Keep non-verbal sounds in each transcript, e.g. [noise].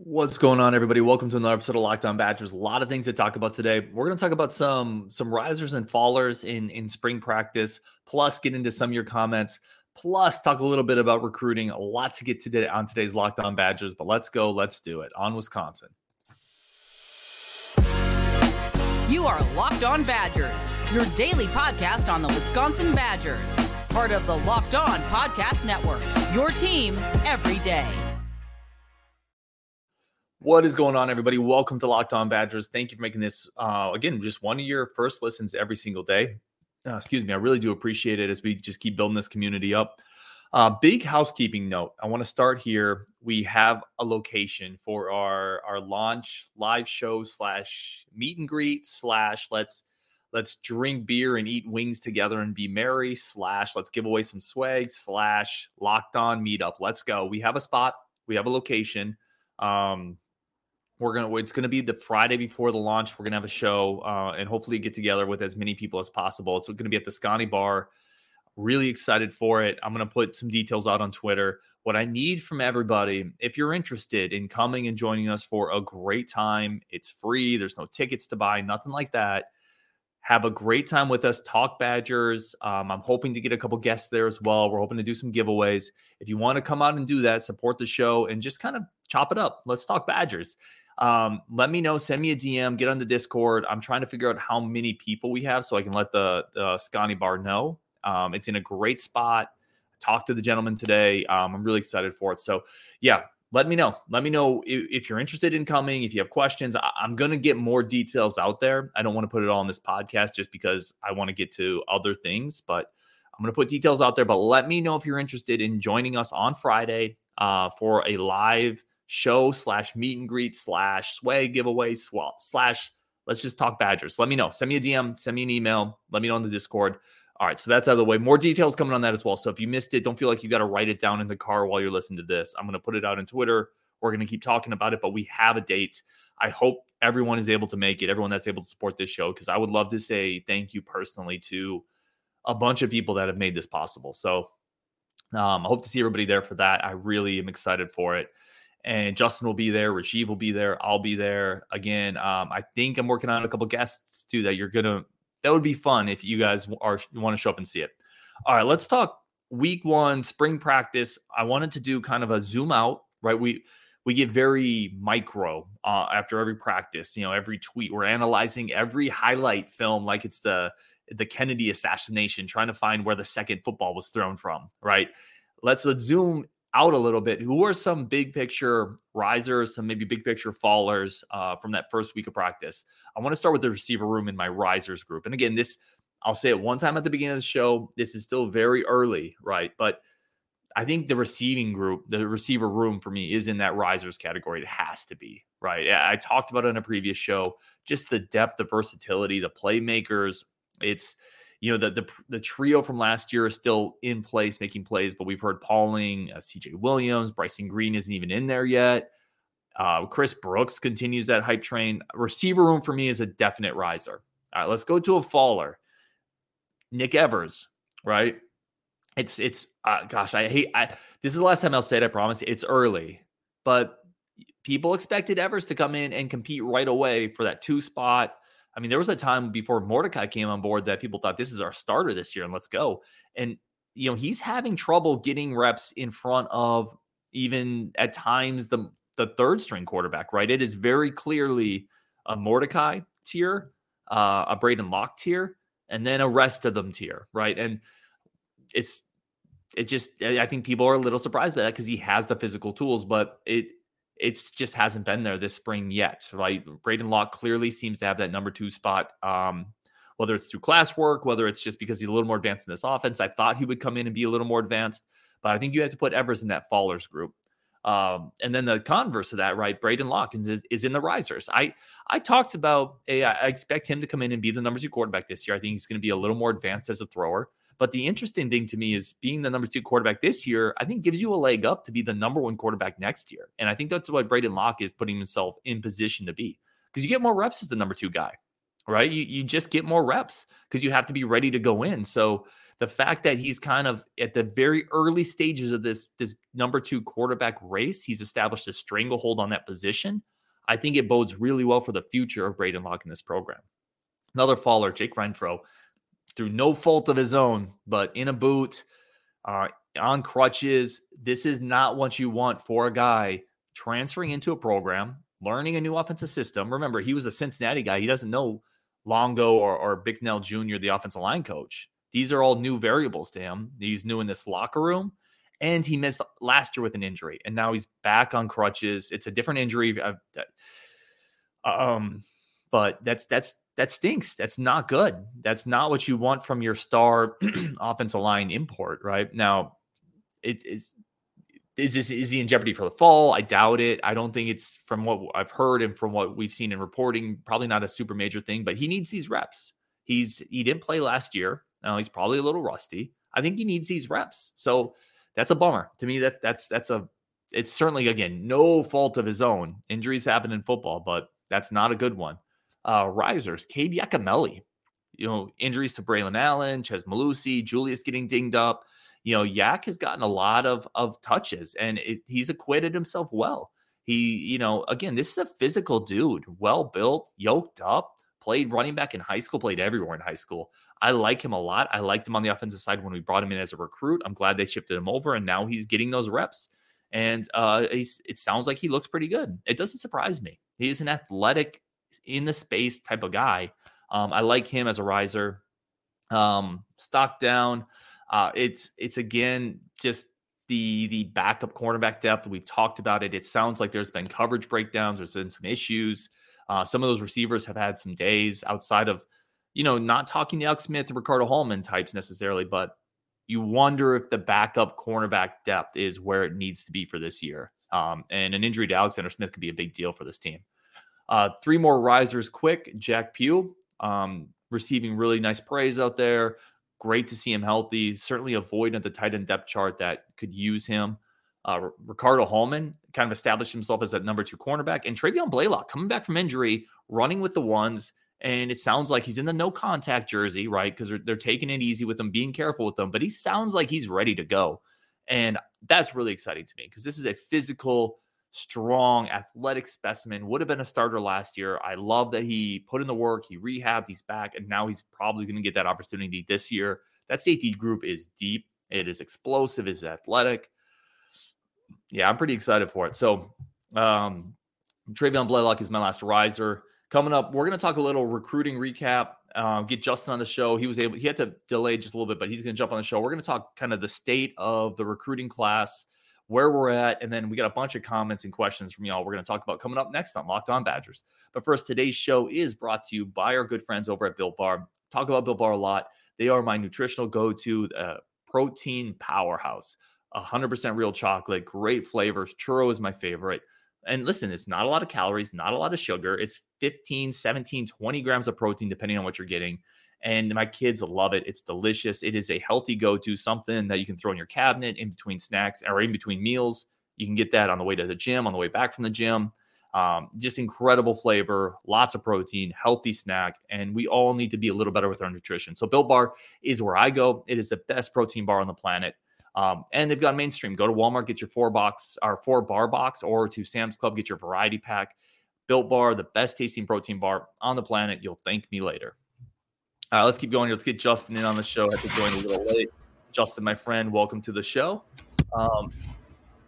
What's going on, everybody? Welcome to another episode of Locked On Badgers. A lot of things to talk about today. We're going to talk about some some risers and fallers in in spring practice, plus get into some of your comments, plus talk a little bit about recruiting. A lot to get today on today's Locked On Badgers, but let's go, let's do it on Wisconsin. You are Locked On Badgers, your daily podcast on the Wisconsin Badgers, part of the Locked On Podcast Network. Your team every day. What is going on, everybody? Welcome to Locked On Badgers. Thank you for making this, uh, again, just one of your first listens every single day. Uh, excuse me. I really do appreciate it as we just keep building this community up. Uh, big housekeeping note. I want to start here. We have a location for our our launch live show slash meet and greet slash let's let's drink beer and eat wings together and be merry slash let's give away some swag slash locked on meetup. Let's go. We have a spot. We have a location. Um, we're gonna it's gonna be the Friday before the launch. We're gonna have a show uh, and hopefully get together with as many people as possible. It's gonna be at the Sconnie Bar. Really excited for it. I'm gonna put some details out on Twitter. What I need from everybody, if you're interested in coming and joining us for a great time, it's free. There's no tickets to buy, nothing like that. Have a great time with us. Talk Badgers. Um, I'm hoping to get a couple guests there as well. We're hoping to do some giveaways. If you want to come out and do that, support the show and just kind of chop it up. Let's talk Badgers. Um, let me know. Send me a DM. Get on the Discord. I'm trying to figure out how many people we have so I can let the the Sconnie Bar know. Um, it's in a great spot. Talked to the gentleman today. Um, I'm really excited for it. So yeah, let me know. Let me know if, if you're interested in coming. If you have questions, I, I'm going to get more details out there. I don't want to put it all in this podcast just because I want to get to other things, but I'm going to put details out there. But let me know if you're interested in joining us on Friday uh, for a live show slash meet and greet slash swag giveaway swap slash let's just talk Badgers. Let me know. Send me a DM, send me an email, let me know on the Discord. All right, so that's out of the way. More details coming on that as well. So if you missed it, don't feel like you got to write it down in the car while you're listening to this. I'm going to put it out on Twitter. We're going to keep talking about it, but we have a date. I hope everyone is able to make it, everyone that's able to support this show, because I would love to say thank you personally to a bunch of people that have made this possible. So um, I hope to see everybody there for that. I really am excited for it and Justin will be there. Rasheed will be there. I'll be there again. Um, I think I'm working on a couple guests too that you're gonna. That would be fun if you guys are want to show up and see it. All right, let's talk week one spring practice. I wanted to do kind of a zoom out. Right, we we get very micro uh, after every practice. You know, every tweet we're analyzing every highlight film like it's the the Kennedy assassination, trying to find where the second football was thrown from. Right. Let's let's zoom out a little bit, who are some big picture risers, some maybe big picture fallers uh, from that first week of practice? I want to start with the receiver room in my risers group. And again, this I'll say it one time at the beginning of the show. This is still very early, right? But I think the receiving group, the receiver room for me is in that risers category. It has to be, right? I talked about it in a previous show, just the depth, the versatility, the playmakers. It's you know, the the the trio from last year is still in place, making plays, but we've heard Pauling, uh, CJ Williams, Bryson Green isn't even in there yet. Uh, Chris Brooks continues that hype train. Receiver room for me is a definite riser. All right, let's go to a faller. Nick Evers, right? It's it's uh, gosh, I hate. I this is the last time I'll say it. I promise. It's early, but people expected Evers to come in and compete right away for that two spot I mean, there was a time before Mordecai came on board that people thought this is our starter this year and let's go. And, you know, he's having trouble getting reps in front of even at times the the third string quarterback, right? It is very clearly a Mordecai tier, uh, a Braedyn Locke tier, and then a rest of them tier, right? And it's it just I think people are a little surprised by that because he has the physical tools, but it it's just hasn't been there this spring yet. Right, Braedyn Locke clearly seems to have that number two spot. Um, whether it's through class work, whether it's just because he's a little more advanced in this offense. I thought he would come in and be a little more advanced, but I think you have to put Evers in that fallers group. Um, and then the converse of that, right? Braedyn Locke is, is in the risers. I I talked about a, I expect him to come in and be the number two quarterback this year. I think he's going to be a little more advanced as a thrower. But the interesting thing to me is being the number two quarterback this year, I think gives you a leg up to be the number one quarterback next year. And I think that's what Braedyn Locke is putting himself in position to be because you get more reps as the number two guy, right? You, you just get more reps because you have to be ready to go in. So the fact that he's kind of at the very early stages of this this number two quarterback race, he's established a stranglehold on that position. I think it bodes really well for the future of Braedyn Locke in this program. Another faller, Jake Renfro, through no fault of his own, but in a boot, uh, on crutches. This is not what you want for a guy transferring into a program, learning a new offensive system. Remember, he was a Cincinnati guy. He doesn't know Longo or, or Bicknell Jr., the offensive line coach. These are all new variables to him. He's new in this locker room. And he missed last year with an injury. And now he's back on crutches. It's a different injury. Uh, um, but that's that's that stinks. That's not good. That's not what you want from your star [clears throat] offensive line import, right? Now, it is is this is he in jeopardy for the fall? I doubt it. I don't think it's from what I've heard and from what we've seen in reporting, probably not a super major thing, but he needs these reps. He's he didn't play last year. Now he's probably a little rusty. I think he needs these reps. So that's a bummer. To me, that that's that's a it's certainly again no fault of his own. Injuries happen in football, but that's not a good one. Uh risers, Cade Yacamelli. You know, injuries to Braelon Allen, Chez Mellusi, Julius getting dinged up. You know, Yak has gotten a lot of of touches and it, he's acquitted himself well. He, you know, again, this is a physical dude, well built, yoked up, played running back in high school, played everywhere in high school. I like him a lot. I liked him on the offensive side when we brought him in as a recruit. I'm glad they shifted him over, and now he's getting those reps. And uh, it sounds like he looks pretty good. It doesn't surprise me. He's an athletic, in the space type of guy. Um, I like him as a riser. Um, stock down. Uh, it's it's again just the the backup cornerback depth. We've talked about it. It sounds like there's been coverage breakdowns. There's been some issues. Uh, some of those receivers have had some days outside of, you know, not talking to Alex Smith and Ricardo Hallman types necessarily, but you wonder if the backup cornerback depth is where it needs to be for this year. Um, and an injury to Alexander Smith could be a big deal for this team. Uh, three more risers quick. Jack Pugh um, receiving really nice praise out there. Great to see him healthy. Certainly a void at the tight end depth chart that could use him. Uh, Ricardo Hallman kind of established himself as that number two cornerback, and Travian Blaylock coming back from injury, running with the ones. And it sounds like he's in the no contact jersey, right? Because they're, they're taking it easy with him, being careful with them, but he sounds like he's ready to go. And that's really exciting to me because this is a physical, strong, athletic specimen. Would have been a starter last year. I love that he put in the work, he rehabbed, he's back, and now he's probably going to get that opportunity this year. That safety group is deep, it is explosive, it is athletic yeah, I'm pretty excited for it. So, um, Travian Blaylock is my last riser. Coming up, we're going to talk a little recruiting recap. Uh, get Justin on the show. He was able, he had to delay just a little bit, but he's going to jump on the show. We're going to talk kind of the state of the recruiting class, where we're at, and then we got a bunch of comments and questions from y'all. We're going to talk about coming up next on Locked On Badgers. But first, today's show is brought to you by our good friends over at Built Bar. Talk about Built Bar a lot. They are my nutritional go-to uh, protein powerhouse. 100% real chocolate, great flavors. Churro is my favorite. And listen, it's not a lot of calories, not a lot of sugar. It's 15, 17, 20 grams of protein, depending on what you're getting. And my kids love it. It's delicious. It is a healthy go to, something that you can throw in your cabinet in between snacks or in between meals. You can get that on the way to the gym, on the way back from the gym. Um, just incredible flavor, lots of protein, healthy snack, and we all need to be a little better with our nutrition. So, Built Bar is where I go. It is the best protein bar on the planet. Um, and they've got mainstream. Go to Walmart, get your four box or four bar box, or to Sam's Club, get your variety pack. Built Bar, the best tasting protein bar on the planet. You'll thank me later. All right, let's keep going. Let's get Justin in on the show. I had to join a little late. Justin, my friend, welcome to the show. Um,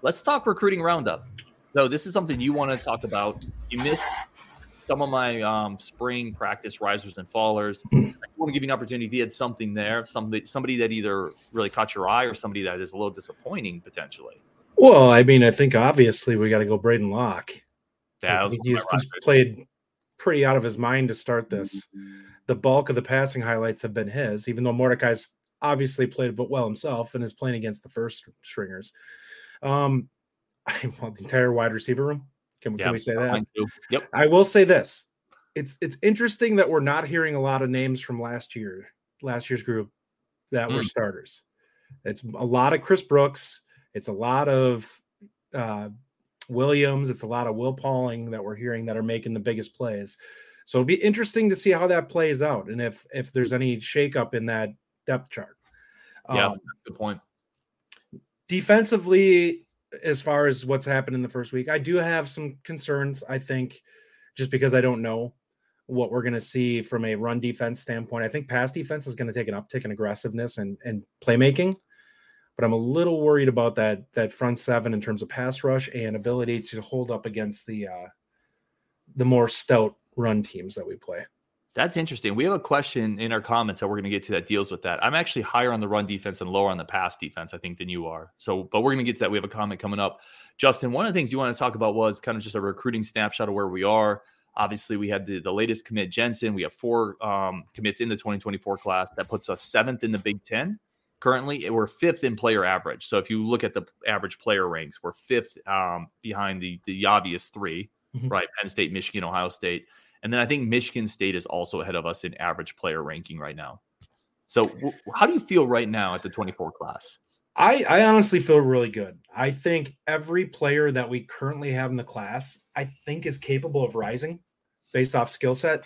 let's talk recruiting roundup. So this is something you want to talk about. You missed some of my um, spring practice risers and fallers. I want to give you an opportunity if you had something there, somebody somebody that either really caught your eye or somebody that is a little disappointing potentially. Well, I mean, I think obviously we got to go Braedyn Locke. Yeah, he's, he's played pretty out of his mind to start this. The bulk of the passing highlights have been his, even though Mordecai's obviously played well himself and is playing against the first stringers. Um, [laughs] I want the entire wide receiver room can, yeah, can we say that? Yep. I will say this. It's it's interesting that we're not hearing a lot of names from last year, last year's group that mm. were starters. It's a lot of Chris Brooks. It's a lot of uh, Williams. It's a lot of Will Pauling that we're hearing that are making the biggest plays. So it'll be interesting to see how that plays out and if if there's any shakeup in that depth chart. Yeah, Um, good point. defensively, as far as what's happened in the first week, I do have some concerns. I think just because I don't know what we're going to see from a run defense standpoint. I think pass defense is going to take an uptick in aggressiveness and, and playmaking, but I'm a little worried about that that front seven in terms of pass rush and ability to hold up against the uh, the more stout run teams that we play. That's interesting. We have a question in our comments that we're going to get to that deals with that. I'm actually higher on the run defense and lower on the pass defense, I think, than you are. So, but we're going to get to that. We have a comment coming up. Justin, one of the things you want to talk about was kind of just a recruiting snapshot of where we are. Obviously, we had the, the latest commit, Jensen. We have four um, commits in the 2024 class. That puts us seventh in the Big Ten. Currently, we're fifth in player average. So if you look at the average player ranks, we're fifth um, behind the the obvious 3 Mhm. right? Penn State, Michigan, Ohio State. And then I think Michigan State is also ahead of us in average player ranking right now. So, w- how do you feel right now at the 24 class? I, I honestly feel really good. I think every player that we currently have in the class, I think is capable of rising based off skill set.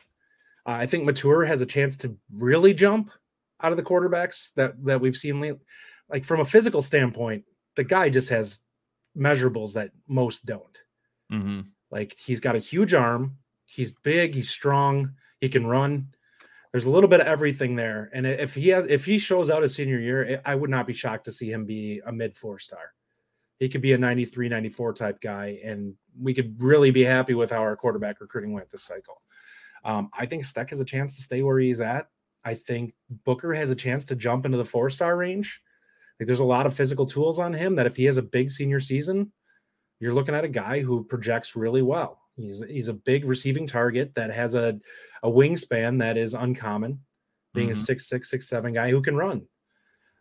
Uh, I think Mettauer has a chance to really jump out of the quarterbacks that that we've seen. lately. Like from a physical standpoint, the guy just has measurables that most don't. Mm-hmm. Like he's got a huge arm, he's big, he's strong, he can run. There's a little bit of everything there. And if he has if he shows out his senior year, I would not be shocked to see him be a mid four star. He could be a 93, 94 type guy, and we could really be happy with how our quarterback recruiting went this cycle. Um, I think Stec has a chance to stay where he's at. I think Booker has a chance to jump into the four star range. Like there's a lot of physical tools on him that if he has a big senior season, you're looking at a guy who projects really well. He's he's a big receiving target that has a, a wingspan that is uncommon, being a Mhm. six six six seven guy who can run.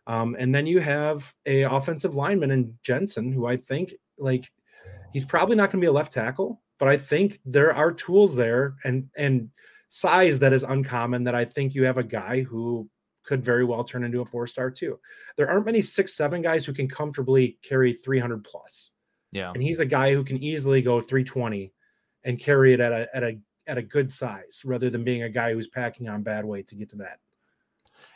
Um, and then you have a offensive lineman in Jensen, who I think like he's probably not going to be a left tackle, but I think there are tools there and and size that is uncommon that I think you have a guy who could very well turn into a four star too. There aren't many six seven guys who can comfortably carry 300 plus Yeah. and he's a guy who can easily go 320 and carry it at a at a at a good size rather than being a guy who's packing on bad weight to get to that.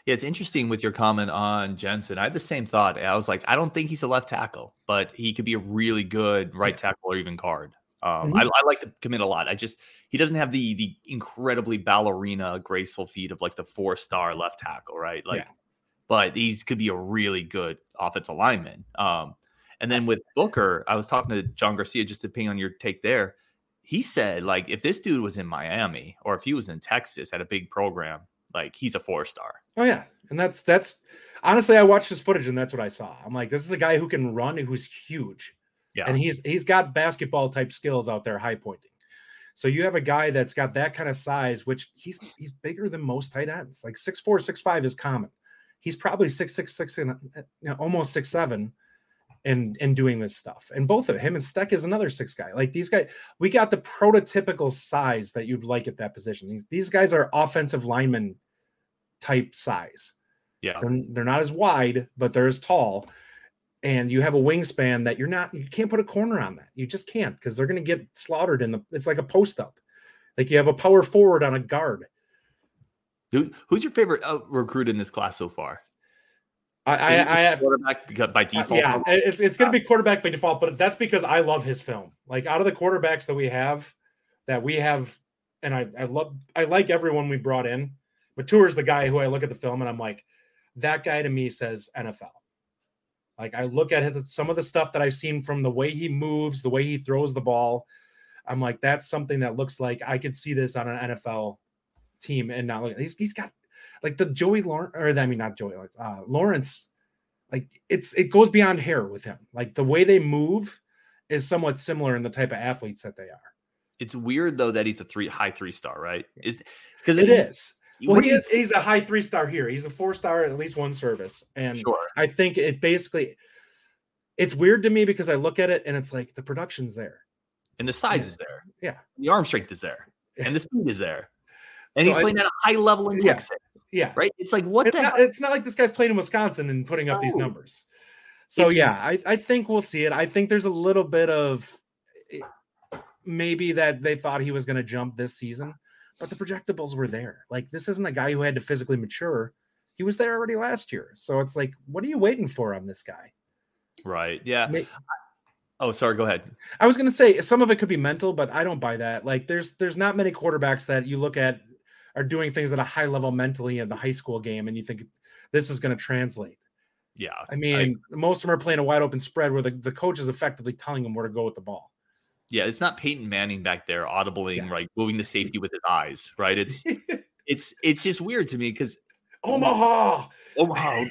Yeah, it's interesting with your comment on Jensen. I had the same thought. I was like, I don't think he's a left tackle, but he could be a really good right tackle or even guard. Um, Mhm. I, I like to commit a lot. I just he doesn't have the the incredibly ballerina graceful feet of like the four star left tackle, right? Like, Yeah. but he's could be a really good offensive lineman. Um, and then with Booker, I was talking to John Garcia just to ping on your take there. He said like if this dude was in Miami or if he was in Texas at a big program, like he's a four star. Oh yeah, and that's that's honestly I watched his footage and that's what I saw. I'm like, this is a guy who can run, who's huge, Yeah. and he's he's got basketball type skills out there, high pointing. So you have a guy that's got that kind of size, which he's he's bigger than most tight ends. Like six four, six five is common. He's probably six six six and uh, you know, almost six seven, and and doing this stuff. And both of him and Stec is another six guy. Like these guys, we got the prototypical size that you'd like at that position. These these guys are offensive lineman type size. yeah. They're, they're not as wide, but they're as tall. And you have a wingspan that you're not, you can't put a corner on that. You just can't because they're going to get slaughtered in the, it's like a post up. Like you have a power forward on a guard. Who, who's your favorite uh, recruit in this class so far? I, I, I have, quarterback by default. yeah, it's, it's going to be quarterback by default, but that's because I love his film. Like out of the quarterbacks that we have, that we have, and I, I love, I like everyone we brought in. Mettauer is the guy who I look at the film and I'm like, that guy to me says NFL. Like I look at his, some of the stuff that I've seen from the way he moves, the way he throws the ball. I'm like, that's something that looks like I could see this on an NFL team and not look. He's he's got like the Joey Lawrence, or I mean not Joey Lawrence, uh, Lawrence. Like it's it goes beyond hair with him. Like the way they move is somewhat similar in the type of athletes that they are. It's weird though that he's a three high three star, right? Is because It is. Well, he is, he's a high three star here. He's a four star at least one service, and sure. I think it basically it's weird to me because I look at it and it's like the production's there. And the size Yeah. is there. Yeah. The arm strength is there. And the [laughs] speed is there. And So he's playing at a high level in Yeah. Texas, Yeah. right? It's like what It's the not, hell? it's not like this guy's playing in Wisconsin and putting up these numbers. So It's- yeah, I, I think we'll see it. I think there's a little bit of eh, maybe that they thought he was going to jump this season, but the projectables were there. Like this isn't a guy who had to physically mature. He was there already last year. So it's like, what are you waiting for on this guy? Right. Yeah. Oh, sorry. Go ahead. I was going to say some of it could be mental, but I don't buy that. Like, there's there's not many quarterbacks that you look at are doing things at a high level mentally in the high school game, and you think this is going to translate. Yeah. I mean, I, most of them are playing a wide open spread where the, the coach is effectively telling them where to go with the ball. Yeah, it's not Peyton Manning back there audibling, yeah. right, moving the safety with his eyes, right? It's [laughs] it's it's just weird to me because Omaha, Omaha,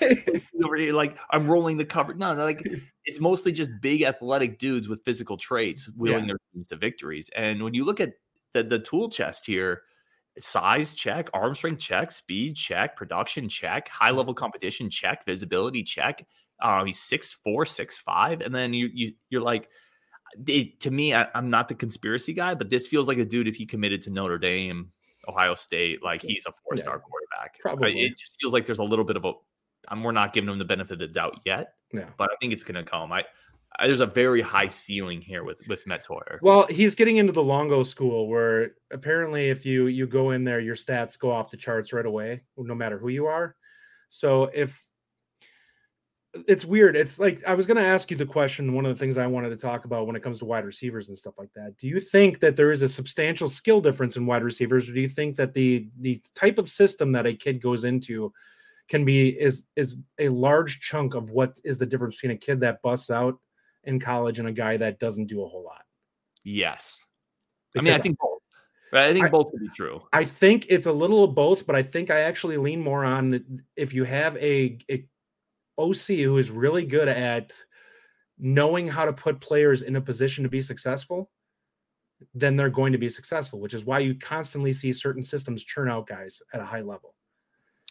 [laughs] [laughs] like I'm rolling the cover. No, like it's mostly just big athletic dudes with physical traits wheeling yeah. their teams to victories. And when you look at the the tool chest here, size check, arm strength check, speed check, production check, high level competition check, visibility check. Uh, he's six four, six five, and then you you you're like, it, to me, I, am not the conspiracy guy, but this feels like a dude if he committed to Notre Dame, Ohio State, like he's a four star yeah, quarterback. Probably, it just feels like there's a little bit of a. I'm, we're not giving him the benefit of the doubt yet, yeah. but I think it's going to come. I Uh, there's a very high ceiling here with with Mettauer. Well, he's getting into the Longo school where apparently if you you go in there, your stats go off the charts right away, no matter who you are. So if it's weird, it's like I was going to ask you the question. One of the things I wanted to talk about when it comes to wide receivers and stuff like that. Do you think that there is a substantial skill difference in wide receivers, or do you think that the the type of system that a kid goes into can be is is a large chunk of what is the difference between a kid that busts out in college and a guy that doesn't do a whole lot. Yes. Because I mean, I think both. Right? I think I, both would be true. I think it's a little of both, but I think I actually lean more on if you have a, a OC who is really good at knowing how to put players in a position to be successful, then they're going to be successful, which is why you constantly see certain systems churn out guys at a high level.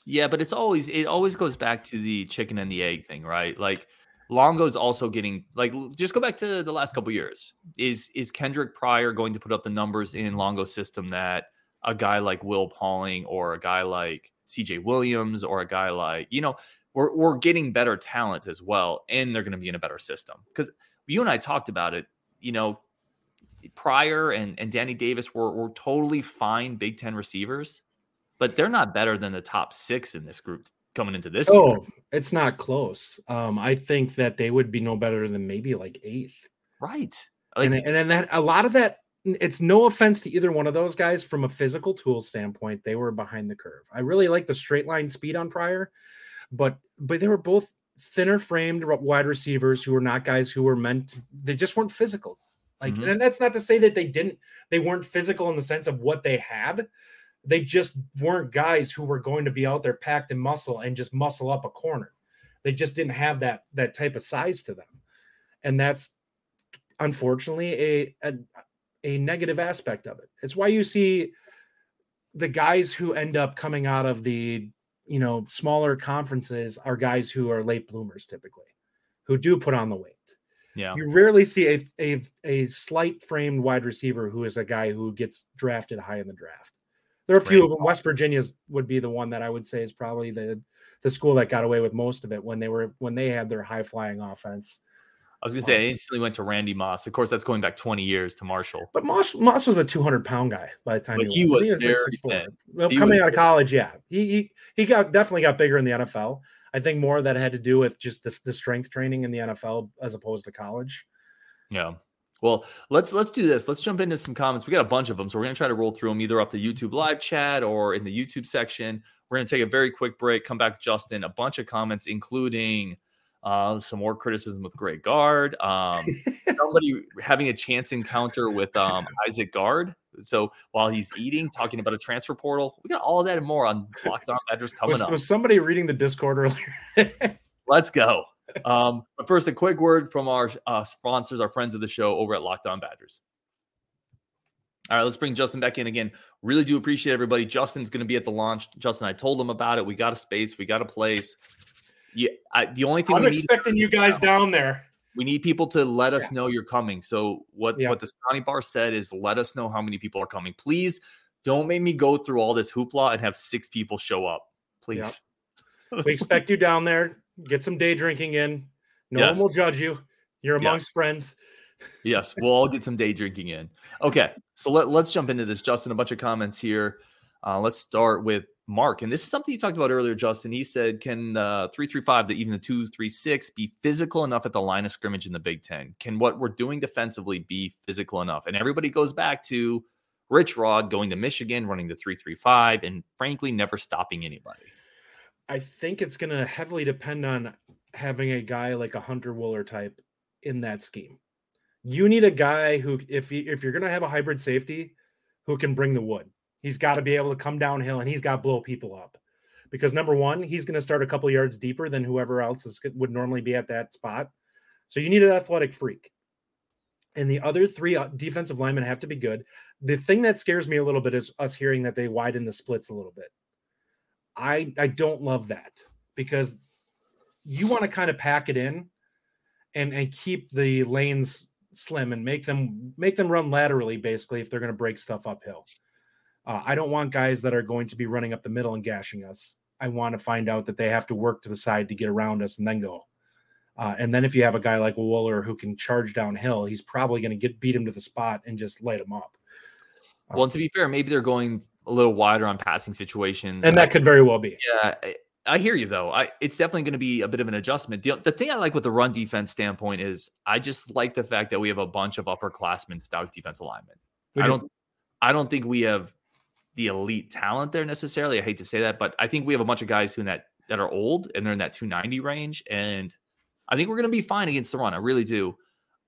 Yeah, but it's always it always goes back to the chicken and the egg thing, right? Like Longo's also getting like just go back to the last couple years. Is is Kendric Pryor going to put up the numbers in Longo's system that a guy like Will Pauling or a guy like CJ Williams or a guy like, you know, we're we're getting better talent as well, and they're going to be in a better system. Because you and I talked about it, you know, Pryor and, and Danny Davis were were totally fine Big Ten receivers, but they're not better than the top six in this group coming into this. Oh, year. it's not close. Um, I think that they would be no better than maybe like eighth. Right. Like, and, and then that a lot of that it's no offense to either one of those guys from a physical tool standpoint, they were behind the curve. I really like the straight line speed on Pryor, but but they were both thinner framed wide receivers who were not guys who were meant to, they just weren't physical. Like mm-hmm. and that's not to say that they didn't they weren't physical in the sense of what they had, they just weren't guys who were going to be out there packed in muscle and just muscle up a corner. They just didn't have that that type of size to them, and that's unfortunately a, a, a negative aspect of it. It's why you see the guys who end up coming out of the you know smaller conferences are guys who are late bloomers typically, who do put on the weight. Yeah. You rarely see a, a, a slight framed wide receiver who is a guy who gets drafted high in the draft. There are a few of them. West Virginia's would be the one that I would say is probably the the school that got away with most of it when they were when they had their high flying offense. I was gonna say um, I instantly went to Randy Moss. Of course, that's going back 20 years to Marshall. But Moss Moss was a 200 pound guy by the time he, was. He was, he was very well, he coming out of college, yeah, he, he he got definitely got bigger in the NFL. I think more of that had to do with just the, the strength training in the NFL as opposed to college. Yeah. Well, let's let's do this. Let's jump into some comments. We got a bunch of them, so we're gonna try to roll through them either off the YouTube live chat or in the YouTube section. We're gonna take a very quick break. Come back, Justin. A bunch of comments, including uh, some more criticism with Greg Gard. Um, [laughs] somebody having a chance encounter with um, Isaac Gard. So while he's eating, talking about a transfer portal, we got all of that and more on Locked On Badgers coming was, up. Was somebody reading the Discord earlier? [laughs] Let's go. Um, but first, a quick word from our uh, sponsors, our friends of the show over at Lockdown Badgers. All right, let's bring Justin back in again. Really do appreciate everybody. Justin's going to be at the launch. Justin, I told him about it. We got a space, we got a place. Yeah, I, the only thing I'm expecting need, you guys down there. We need people to let us yeah. know you're coming. So what yeah. what the Sconnie Bar said is let us know how many people are coming. Please don't make me go through all this hoopla and have six people show up. Please. Yeah. we expect you down there get some day drinking in. No yes. one will judge you. You're amongst yes. friends. [laughs] yes, we'll all get some day drinking in. Okay, so let, let's jump into this. Justin, a bunch of comments here. Uh, let's start with Mark, and this is something you talked about earlier, Justin. He said, "Can uh, three three five, even the two three six, be physical enough at the line of scrimmage in the Big Ten? Can what we're doing defensively be physical enough?" And everybody goes back to Rich Rod going to Michigan, running the three three five, and frankly, never stopping anybody. I think it's going to heavily depend on having a guy like a Hunter Wohler type in that scheme. You need a guy who, if he, if you're going to have a hybrid safety, who can bring the wood He's got to be able to come downhill and he's got to blow people up. Because number one, he's going to start a couple yards deeper than whoever else is, would normally be at that spot. So you need an athletic freak. And the other three uh, defensive linemen have to be good. The thing that scares me a little bit is us hearing that they widen the splits a little bit. I I don't love that because you want to kind of pack it in and and keep the lanes slim and make them make them run laterally basically if they're going to break stuff uphill. Uh, I don't want guys that are going to be running up the middle and gashing us. I want to find out that they have to work to the side to get around us and then go. Uh, and then if you have a guy like Wohler who can charge downhill, he's probably going to get beat him to the spot and just light him up. Well, to be fair, maybe they're going a little wider on passing situations, and that could very well be. Yeah, I hear you though. I it's definitely going to be a bit of an adjustment. The, the thing I like with the run defense standpoint is I just like the fact that we have a bunch of upperclassmen stout defense alignment. I don't I don't think we have the elite talent there necessarily. I hate to say that, but I think we have a bunch of guys who in that that are old and they're in that 290 range, and I think we're going to be fine against the run. I really do.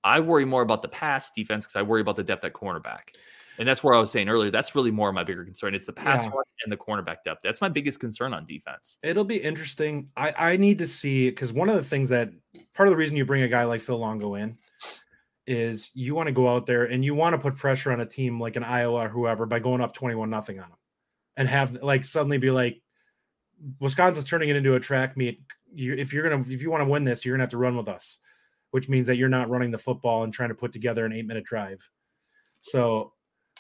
I worry more about the pass defense because I worry about the depth at cornerback. And that's where I was saying earlier. That's really more of my bigger concern. It's the pass yeah. and the cornerback depth. That's my biggest concern on defense. It'll be interesting. I, I need to see because one of the things that part of the reason you bring a guy like Phil Longo in is you want to go out there and you want to put pressure on a team like an Iowa or whoever by going up 21 nothing on them and have like suddenly be like Wisconsin's turning it into a track meet. You, if you're gonna if you want to win this, you're gonna have to run with us, which means that you're not running the football and trying to put together an eight minute drive. So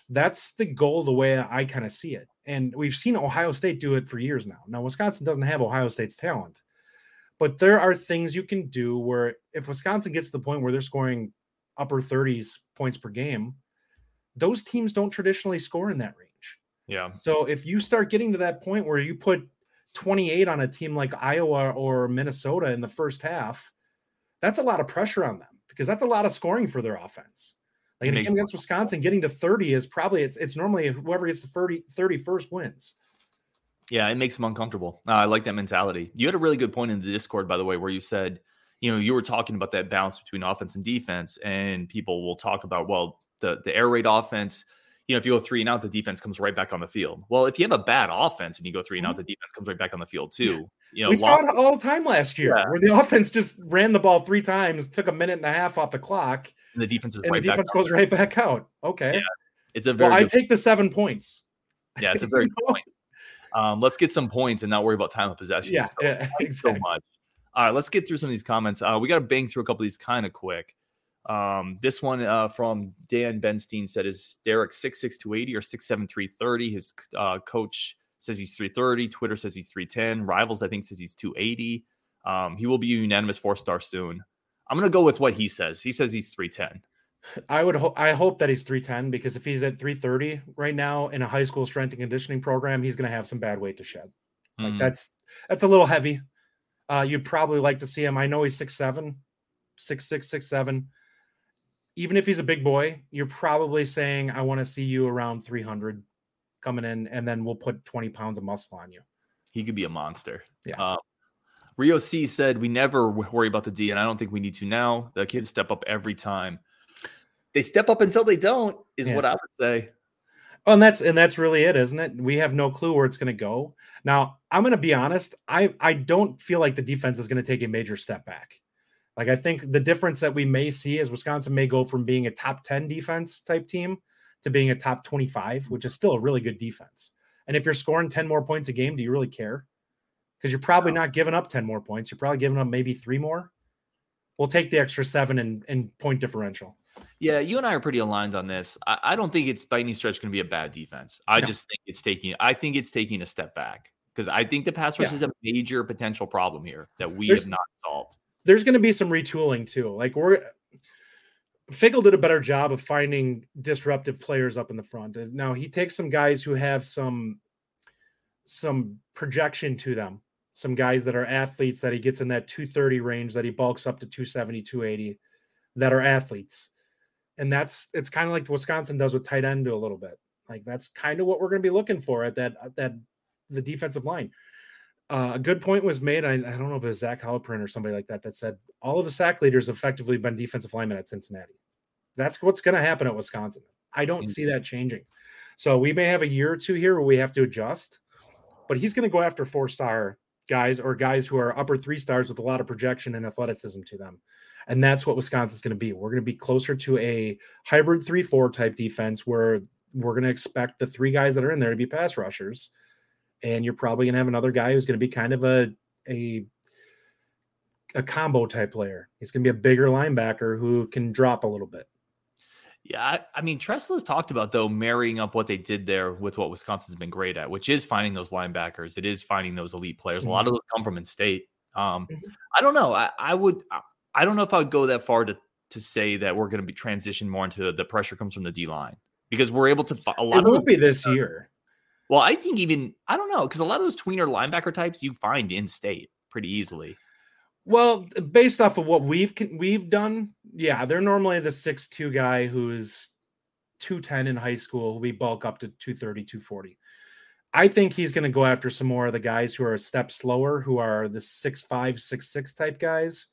that's the goal the way I kind of see it. And we've seen Ohio State do it for years now. Now Wisconsin doesn't have Ohio State's talent, but there are things you can do where if Wisconsin gets to the point where they're scoring upper 30s points per game, those teams don't traditionally score in that range. Yeah. So if you start getting to that point where you put 28 on a team like Iowa or Minnesota in the first half, that's a lot of pressure on them because that's a lot of scoring for their offense. Like again against Wisconsin, getting to 30 is probably it's it's normally whoever gets the 30 31st wins. Yeah, it makes them uncomfortable. Uh, I like that mentality. You had a really good point in the Discord, by the way, where you said you know, you were talking about that balance between offense and defense, and people will talk about, well, the the air raid offense, you know, if you go three and out, the defense comes right back on the field. Well, if you have a bad offense and you go three and out, mm-hmm. the defense comes right back on the field too. You know, we saw it all the time last year yeah. where the [laughs] offense just ran the ball three times, took a minute and a half off the clock, and the defense is and right the defense goes right back out. Okay, yeah. it's a very. Well, I take the seven points. Yeah, it's a [laughs] very good point. Um, let's get some points and not worry about time of possession. Yeah, so, yeah exactly. so much. All right, let's get through some of these comments. Uh, we got to bang through a couple of these kind of quick. Um, this one uh, from Dan Benstein said, "Is Derek six six two eighty or six seven three thirty? His uh, coach says he's three thirty. Twitter says he's three ten. Rivals, I think, says he's two eighty. Um, he will be a unanimous four star soon. I'm gonna go with what he says. He says he's three ten. I would ho- I hope that he's 310 because if he's at 330 right now in a high school strength and conditioning program, he's going to have some bad weight to shed. Like mm-hmm. that's that's a little heavy. Uh, you'd probably like to see him. I know he's six seven, six six six seven. Even if he's a big boy, you're probably saying, "I want to see you around 300 coming in, and then we'll put 20 pounds of muscle on you." He could be a monster. Yeah. Uh, Rio C said, "We never worry about the D, and I don't think we need to now. The kids step up every time. They step up until they don't, is yeah. what I would say." Oh, and that's and that's really it, isn't it? We have no clue where it's going to go. Now, I'm going to be honest. I I don't feel like the defense is going to take a major step back. Like I think the difference that we may see is Wisconsin may go from being a top 10 defense type team to being a top 25, which is still a really good defense. And if you're scoring 10 more points a game, do you really care? Because you're probably not giving up 10 more points. You're probably giving up maybe three more. We'll take the extra seven and, and point differential. Yeah, you and I are pretty aligned on this. I, I don't think it's by any stretch going to be a bad defense. I no. just think it's taking. I think it's taking a step back because I think the pass rush yeah. is a major potential problem here that we there's, have not solved. There's going to be some retooling too. Like we're Fickell did a better job of finding disruptive players up in the front. Now he takes some guys who have some some projection to them. Some guys that are athletes that he gets in that 230 range, that he bulks up to 270, 280, that are athletes. And that's it's kind of like Wisconsin does with tight end a little bit. Like that's kind of what we're going to be looking for at that that the defensive line. Uh, a good point was made. I, I don't know if it was Zach Heilprin or somebody like that that said all of the sack leaders effectively been defensive linemen at Cincinnati. That's what's going to happen at Wisconsin. I don't mm-hmm. see that changing. So we may have a year or two here where we have to adjust, but he's going to go after four star guys or guys who are upper three stars with a lot of projection and athleticism to them. And that's what Wisconsin's going to be. We're going to be closer to a hybrid 3 4 type defense where we're going to expect the three guys that are in there to be pass rushers. And you're probably going to have another guy who's going to be kind of a, a, a combo type player. He's going to be a bigger linebacker who can drop a little bit. Yeah, I, I mean, Tressel's talked about though marrying up what they did there with what Wisconsin's been great at, which is finding those linebackers. It is finding those elite players. Mm-hmm. A lot of mm-hmm. those come from in state. Um, mm-hmm. I don't know. I, I, would. I don't know if I would go that far to to say that we're going to be transition more into the pressure comes from the D line because we're able to a lot. It won't be this uh, year. Well, I think even I don't know because a lot of those tweener linebacker types you find in state pretty easily. Well, based off of what we've we've done, yeah, they're normally the six two guy who's 210 in high school. We bulk up to 230, 240. I think he's going to go after some more of the guys who are a step slower, who are the six five, six six type guys,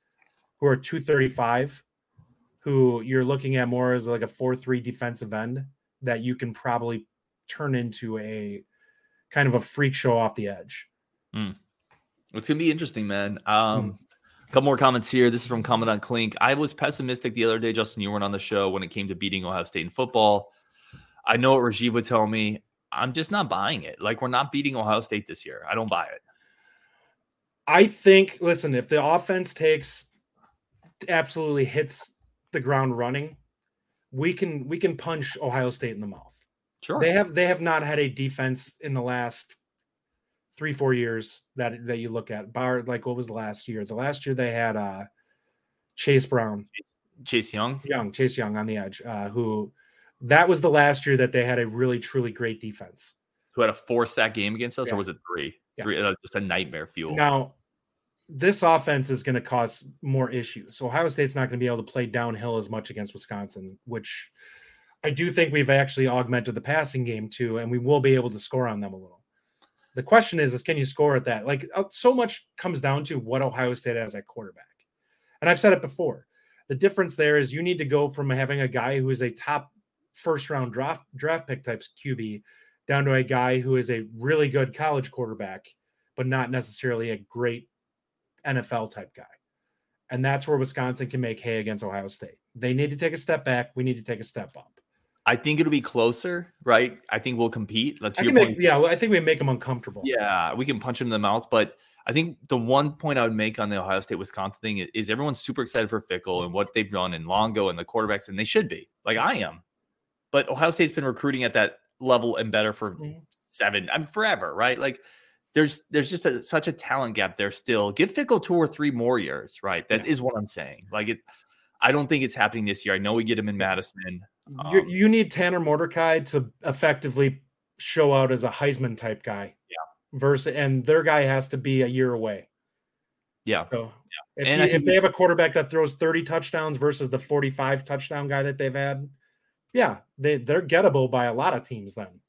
who are 235, who you're looking at more as like a 4 3 defensive end that you can probably turn into a kind of a freak show off the edge. Mm. It's gonna be interesting, man. Um, mm couple more comments here. This is from Commandant Clink. I was pessimistic the other day, Justin. You weren't on the show when it came to beating Ohio State in football. I know what Rajiv would tell me. I'm just not buying it. Like we're not beating Ohio State this year. I don't buy it. I think. Listen, if the offense takes absolutely hits the ground running, we can we can punch Ohio State in the mouth. Sure. They have they have not had a defense in the last three four years that that you look at. Bar like what was the last year? The last year they had uh Chase Brown, Chase Young, Young Chase Young on the edge, uh, who that was the last year that they had a really truly great defense. Who had a four sack game against us, yeah. or was it three? Yeah. Three, uh, just a nightmare fuel. Now, this offense is going to cause more issues. So Ohio State's not going to be able to play downhill as much against Wisconsin, which I do think we've actually augmented the passing game too, and we will be able to score on them a little. The question is, is can you score at that? Like uh, so much comes down to what Ohio State has at quarterback. And I've said it before. The difference there is you need to go from having a guy who is a top first round draft draft pick types QB down to a guy who is a really good college quarterback, but not necessarily a great NFL type guy. And that's where Wisconsin can make hay against Ohio State. They need to take a step back. We need to take a step up. I think it'll be closer, right? I think we'll compete. Let's make, yeah, I think we make them uncomfortable. Yeah, we can punch them in the mouth. But I think the one point I would make on the Ohio State Wisconsin thing is everyone's super excited for Fickell and what they've done in Longo and the quarterbacks, and they should be. Like I am. But Ohio State's been recruiting at that level and better for mm-hmm. seven, I mean, forever, right? Like there's there's just a, such a talent gap there still. Give Fickell two or three more years, right? That yeah. is what I'm saying. Like it, I don't think it's happening this year. I know we get him in Madison. Um, you need Tanner Mordecai to effectively show out as a Heisman type guy. Yeah. Versus, and their guy has to be a year away. Yeah. So yeah. If, he, if they have a quarterback that throws 30 touchdowns versus the 45 touchdown guy that they've had, yeah, they, they're gettable by a lot of teams then.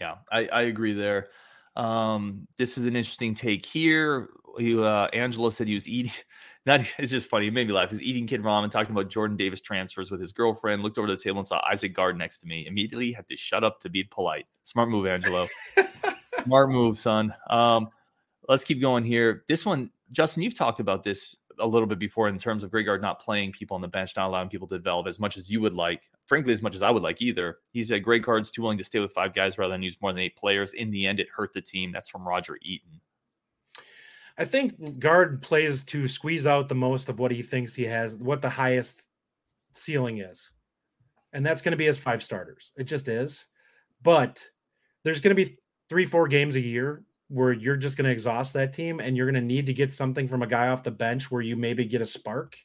Yeah, I, I agree there. Um, this is an interesting take here. You, uh, Angelo said he was eating not it's [laughs] just funny. It made me laugh. He's eating kid ramen, and talking about Jordan Davis transfers with his girlfriend. Looked over the table and saw Isaac Gard next to me. Immediately had to shut up to be polite. Smart move, Angelo. [laughs] Smart move, son. Um, let's keep going here. This one, Justin, you've talked about this a little bit before in terms of Greg Gard not playing people on the bench, not allowing people to develop as much as you would like. Frankly, as much as I would like either. He said Greg Gard's too willing to stay with five guys rather than use more than eight players. In the end, it hurt the team. That's from Roger Eaton. I think Gard plays to squeeze out the most of what he thinks he has, what the highest ceiling is. And that's going to be his five starters. It just is. But there's going to be three, four games a year where you're just going to exhaust that team and you're going to need to get something from a guy off the bench where you maybe get a spark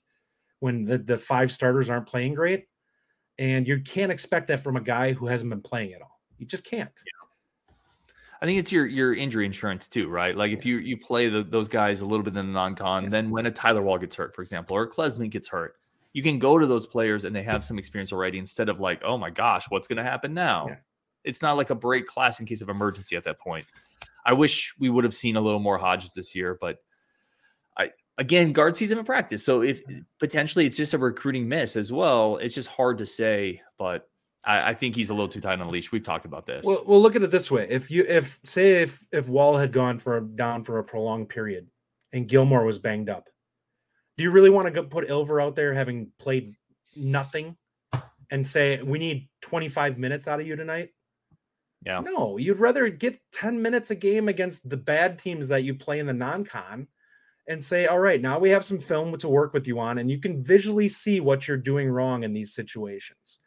when the, the five starters aren't playing great. And you can't expect that from a guy who hasn't been playing at all. You just can't. Yeah. I think it's your your injury insurance too, right? Like if you you play the, those guys a little bit in the non-con, yeah. then when a Tyler Wahl gets hurt, for example, or Klesmit gets hurt, you can go to those players and they have some experience already instead of like, oh my gosh, what's going to happen now? Yeah. It's not like a break class in case of emergency at that point. I wish we would have seen a little more Hodges this year, but I again Gard season in practice. So if potentially it's just a recruiting miss as well, it's just hard to say. But I, I, think he's a little too tight on the leash. We've talked about this. Well, well, look at it this way: if you if say if if Wahl had gone for down for a prolonged period and Gilmore was banged up, do you really want to go put Ilver out there having played nothing and say we need 25 minutes out of you tonight? Yeah. No, you'd rather get 10 minutes a game against the bad teams that you play in the non-con and say, all right, now we have some film to work with you on, and you can visually see what you're doing wrong in these situations.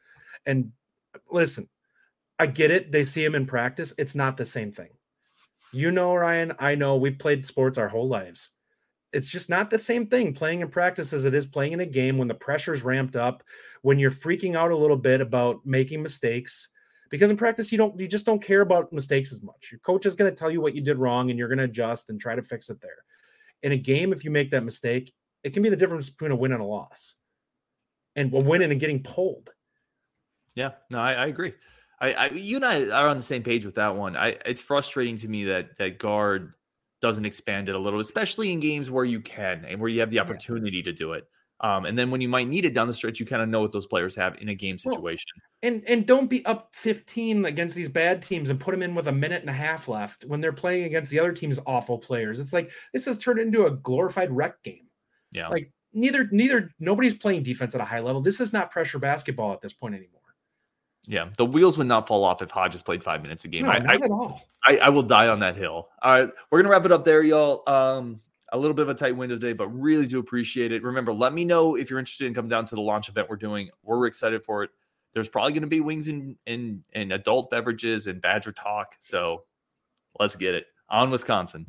And listen, I get it. They see him in practice. It's not the same thing. You know, Ryan, I know we've played sports our whole lives. It's just not the same thing playing in practice as it is playing in a game when the pressure's ramped up, when you're freaking out a little bit about making mistakes because in practice you don't you just don't care about mistakes as much. Your coach is going to tell you what you did wrong and you're going to adjust and try to fix it there. In a game, if you make that mistake, it can be the difference between a win and a loss, and a win and getting pulled. Yeah, no, I, I agree. I, I, you and I are on the same page with that one. I, it's frustrating to me that that Gard doesn't expand it a little, especially in games where you can and where you have the opportunity yeah. to do it. Um, and then when you might need it down the stretch, you kind of know what those players have in a game situation. Well, and and don't be up 15 against these bad teams and put them in with a minute and a half left when they're playing against the other team's awful players. It's like this has turned into a glorified rec game. Yeah. Like neither neither nobody's playing defense at a high level. This is not pressure basketball at this point anymore. Yeah, the wheels would not fall off if Hodges played five minutes a game. No, I, not I, at all. I, I will die on that hill. All right, we're gonna wrap it up there, y'all. Um, a little bit of a tight window today, but really do appreciate it. Remember, let me know if you're interested in coming down to the launch event we're doing. We're excited for it. There's probably going to be wings and and and adult beverages and Badger talk. So let's get it on Wisconsin.